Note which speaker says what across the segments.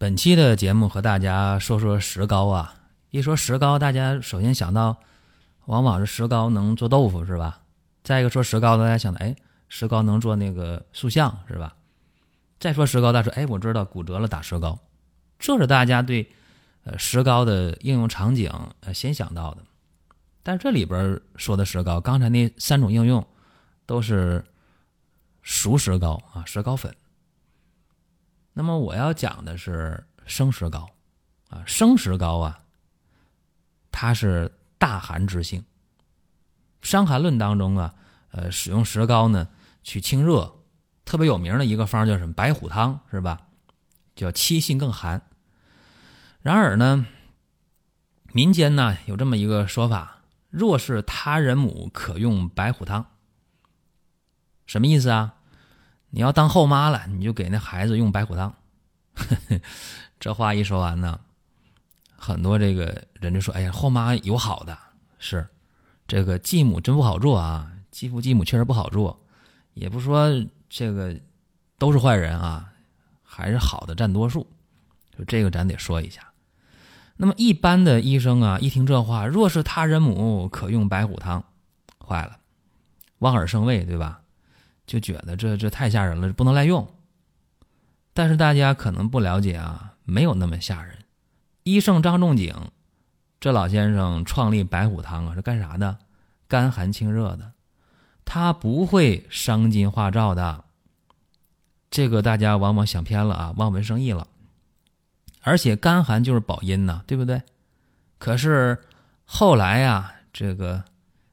Speaker 1: 本期的节目和大家说说石膏啊。一说石膏，大家首先想到，往往是石膏能做豆腐，是吧？再一个说石膏，大家想到，哎，石膏能做那个塑像，是吧？再说石膏，大家说，哎，我知道骨折了打石膏，这是大家对呃石膏的应用场景呃先想到的。但这里边说的石膏，刚才那三种应用都是熟石膏啊，石膏粉。那么我要讲的是生石膏，啊，生石膏啊，它是大寒之性。《伤寒论》当中啊，呃，使用石膏呢去清热，特别有名的一个方叫什么白虎汤，是吧？叫七性更寒。然而呢，民间呢有这么一个说法：若是他人母，可用白虎汤。什么意思啊？你要当后妈了，你就给那孩子用白虎汤。这话一说完呢，很多这个人就说：“哎呀，后妈有好的是，这个继母真不好做啊，继父继母确实不好做，也不说这个都是坏人啊，还是好的占多数。就这个咱得说一下。那么一般的医生啊，一听这话，若是他人母，可用白虎汤，坏了，望而生畏，对吧？”就觉得这这太吓人了，不能滥用。但是大家可能不了解啊，没有那么吓人。医圣张仲景这老先生创立白虎汤啊，是干啥的？甘寒清热的，他不会伤筋化燥的。这个大家往往想偏了啊，望文生义了。而且甘寒就是保阴呐，对不对？可是后来呀，这个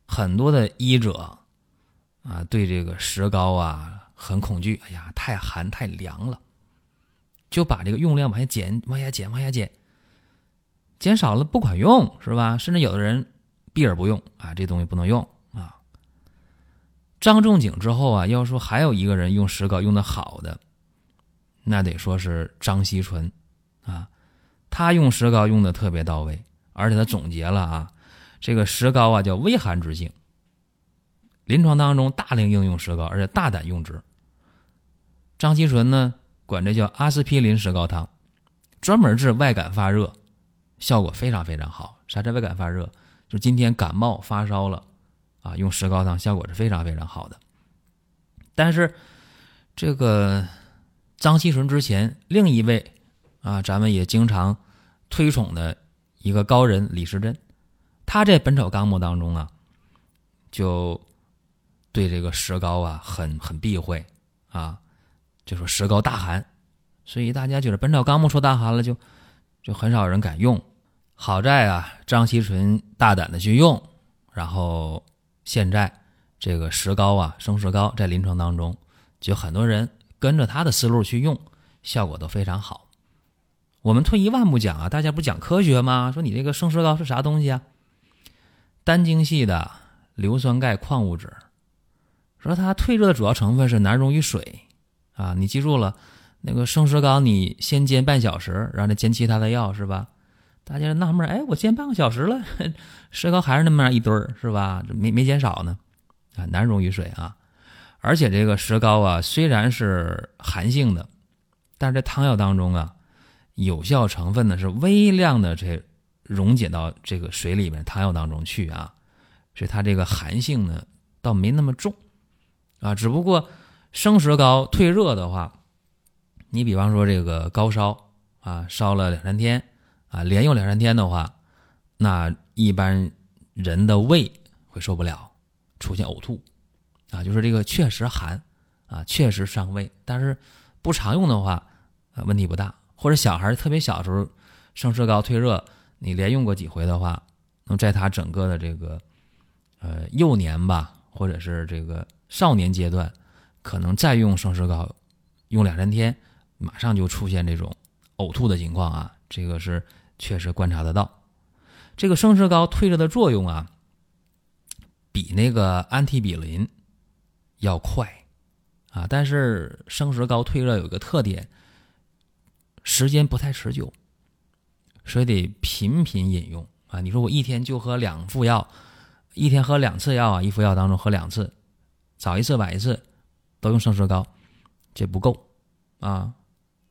Speaker 1: 很多的医者。啊，对这个石膏啊很恐惧，哎呀，太寒太凉了，就把这个用量往下减，往下减，往下减，减少了不管用是吧？甚至有的人避而不用啊，这东西不能用啊。张仲景之后啊，要说还有一个人用石膏用的好的，那得说是张锡纯啊，他用石膏用的特别到位，而且他总结了啊，这个石膏啊叫微寒之性。临床当中大量应用石膏，而且大胆用之。张锡纯呢，管这叫阿司匹林石膏汤，专门治外感发热，效果非常非常好。啥叫外感发热？就今天感冒发烧了啊，用石膏汤效果是非常非常好的。但是这个张锡纯之前另一位啊，咱们也经常推崇的一个高人李时珍，他在《本草纲目》当中啊，就。对这个石膏啊，很很避讳啊，就说石膏大寒，所以大家觉得《本草纲目》说大寒了，就就很少人敢用。好在啊，张锡纯大胆的去用，然后现在这个石膏啊，生石膏在临床当中，就很多人跟着他的思路去用，效果都非常好。我们退一万步讲啊，大家不讲科学吗？说你这个生石膏是啥东西啊？单晶系的硫酸钙矿物质。说它退热的主要成分是难溶于水，啊，你记住了，那个生石膏你先煎半小时，然后再煎其他的药是吧？大家纳闷，哎，我煎半个小时了，石膏还是那么样一堆儿是吧？没没减少呢，啊，难溶于水啊，而且这个石膏啊虽然是寒性的，但是这汤药当中啊，有效成分呢是微量的这溶解到这个水里面汤药当中去啊，所以它这个寒性呢倒没那么重。啊，只不过生石膏退热的话，你比方说这个高烧啊，烧了两三天啊，连用两三天的话，那一般人的胃会受不了，出现呕吐啊，就是这个确实寒啊，确实伤胃。但是不常用的话，啊，问题不大。或者小孩特别小的时候生石膏退热，你连用过几回的话，那么在他整个的这个呃幼年吧，或者是这个。少年阶段，可能再用生石膏，用两三天，马上就出现这种呕吐的情况啊，这个是确实观察得到。这个生石膏退热的作用啊，比那个安替比林要快啊，但是生石膏退热有个特点，时间不太持久，所以得频频饮用啊。你说我一天就喝两副药，一天喝两次药啊，一副药当中喝两次，早一次晚一次都用生石膏，这不够啊，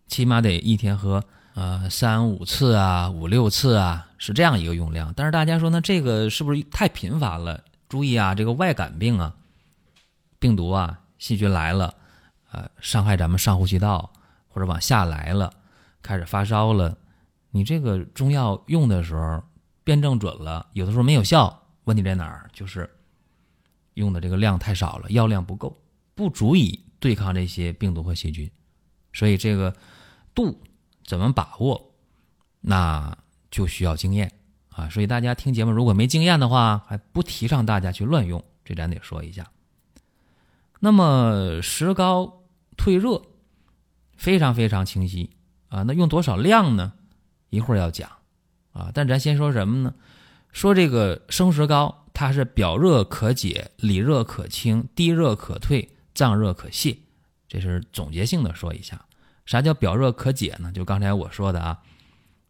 Speaker 1: 起码得一天喝。呃，三五次啊，五六次啊，是这样一个用量。但是大家说呢，这个是不是太频繁了？注意啊，这个外感病啊，病毒啊，细菌来了，呃，伤害咱们上呼吸道，或者往下来了，开始发烧了，你这个中药用的时候辩证准了，有的时候没有效。问题在哪儿？就是用的这个量太少了，药量不够，不足以对抗这些病毒和细菌，所以这个度。怎么把握？那就需要经验啊！所以大家听节目如果没经验的话，还不提倡大家去乱用，这咱得说一下。那么石膏退热非常非常清晰啊！那用多少量呢？一会儿要讲啊！但咱先说什么呢？说这个生石膏，它是表热可解，里热可清，低热可退，脏热可泄，这是总结性的说一下。啥叫表热可解呢？就刚才我说的啊，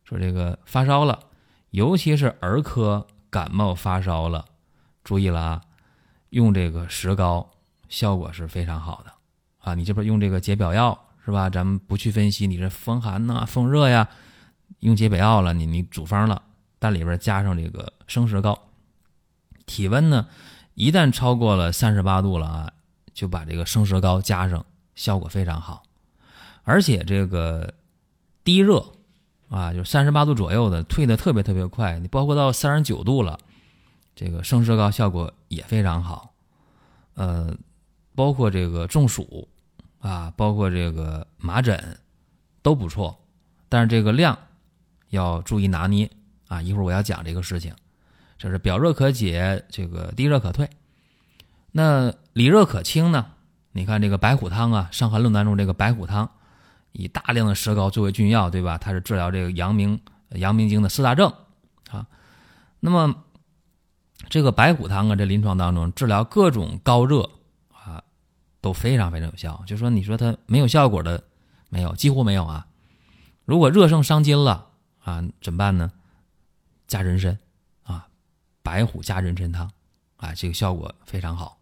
Speaker 1: 说这个发烧了，尤其是儿科感冒发烧了，注意了啊，用这个石膏效果是非常好的啊。你这边用这个解表药是吧？咱们不去分析你这风寒呐、风热呀，用解表药了，你你主方了，但里边加上这个生石膏，体温呢一旦超过了三十八度了啊，就把这个生石膏加上，效果非常好。而且这个低热啊，就三十八度左右的，退的特别特别快。你包括到三十九度了，这个生石膏效果也非常好。呃，包括这个中暑啊，包括这个麻疹都不错。但是这个量要注意拿捏啊。一会儿我要讲这个事情，就是表热可解，这个低热可退。那里热可清呢？你看这个白虎汤啊，《伤寒论》当中这个白虎汤。以大量的石膏作为菌药，对吧？它是治疗这个阳明阳明经的四大症啊。那么这个白虎汤啊，这临床当中治疗各种高热啊，都非常非常有效。就说你说它没有效果的没有，几乎没有啊。如果热盛伤筋了啊，怎么办呢？加人参，白虎加人参汤啊，这个效果非常好。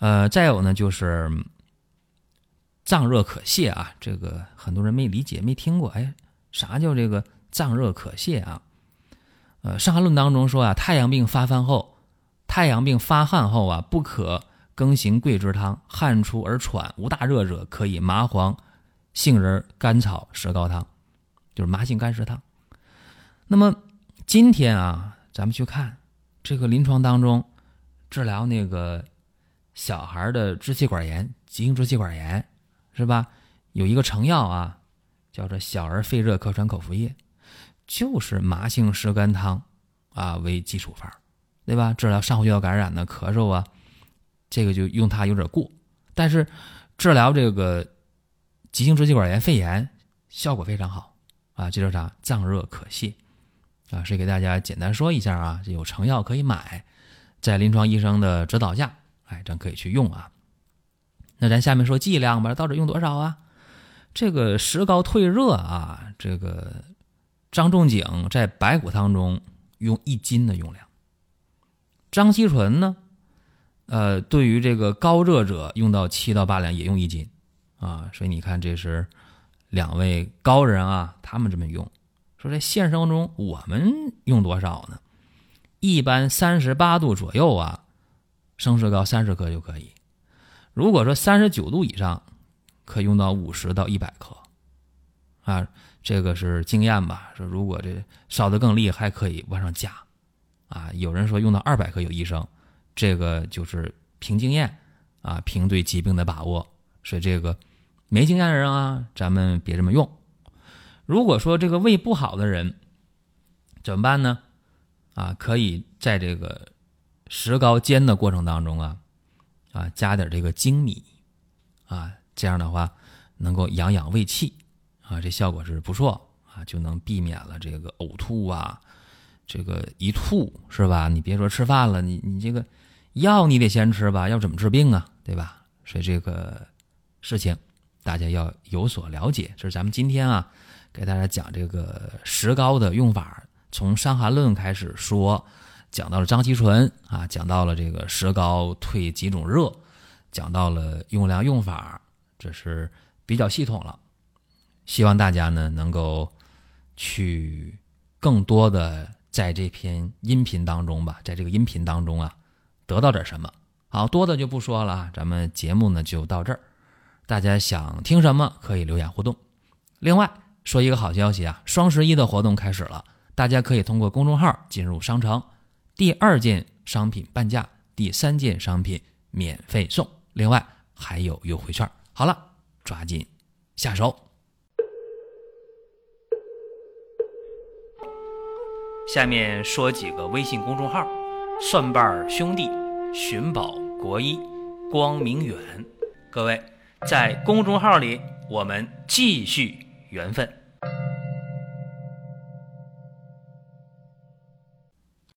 Speaker 1: 呃，再有呢就是。脏热可泄啊，这个很多人没理解、没听过。哎，啥叫这个脏热可泄啊？呃，《伤寒论》当中说啊，太阳病发汗后，太阳病发汗后啊，不可更行桂枝汤，汗出而喘无大热者，可以麻黄、杏仁、甘草、石膏汤，就是麻杏甘石汤。那么今天啊，咱们去看这个临床当中治疗那个小孩的支气管炎、急性支气管炎。是吧？有一个成药啊，叫做小儿肺热咳喘口服液，就是麻杏石甘汤啊为基础方，对吧？治疗上呼吸道感染的咳嗽啊，这个就用它有点过。但是治疗这个急性支气管炎、肺炎效果非常好啊，这叫啥？脏热可泄啊，是给大家简单说一下啊，有成药可以买，在临床医生的指导下，哎，咱可以去用啊。那咱下面说剂量吧，到底用多少啊？这个石膏退热啊，这个张仲景在白虎汤中用一斤的用量。张锡纯呢，呃，对于这个高热者用到七到八两，也用一斤啊。所以你看，这是两位高人啊，他们这么用。说在现实生活中我们用多少呢？一般三十八度左右啊，生石膏三十克就可以。如果说三十九度以上，可用到五十到一百克，啊，这个是经验吧？说如果这烧的更厉害，可以往上加，啊，有人说用到二百克有医生，这个就是凭经验啊，凭对疾病的把握。所以这个没经验的人啊，咱们别这么用。如果说这个胃不好的人怎么办呢？啊，可以在这个石膏煎的过程当中啊。啊，加点这个粳米，啊，这样的话，能够养养胃气啊，这效果是不错啊，就能避免了这个呕吐啊，这个一吐是吧？你别说吃饭了，你你这个药你得先吃吧，要怎么治病啊？对吧？所以这个事情大家要有所了解。这是咱们今天啊，给大家讲这个石膏的用法，从《伤寒论》开始说，讲到了张锡纯啊，讲到了这个石膏退几种热，讲到了用量用法，这是比较系统了。希望大家呢能够去更多的在这篇音频当中吧，在这个音频当中啊，得到点什么。好多的就不说了，咱们节目呢就到这儿。大家想听什么可以留言互动。另外说一个好消息啊，双十一的活动开始了，大家可以通过公众号进入商城，第二件商品半价，第三件商品免费送，另外还有优惠券。好了，抓紧下手。下面说几个微信公众号：蒜瓣兄弟、寻宝国医、光明远。各位在公众号里，我们继续缘分。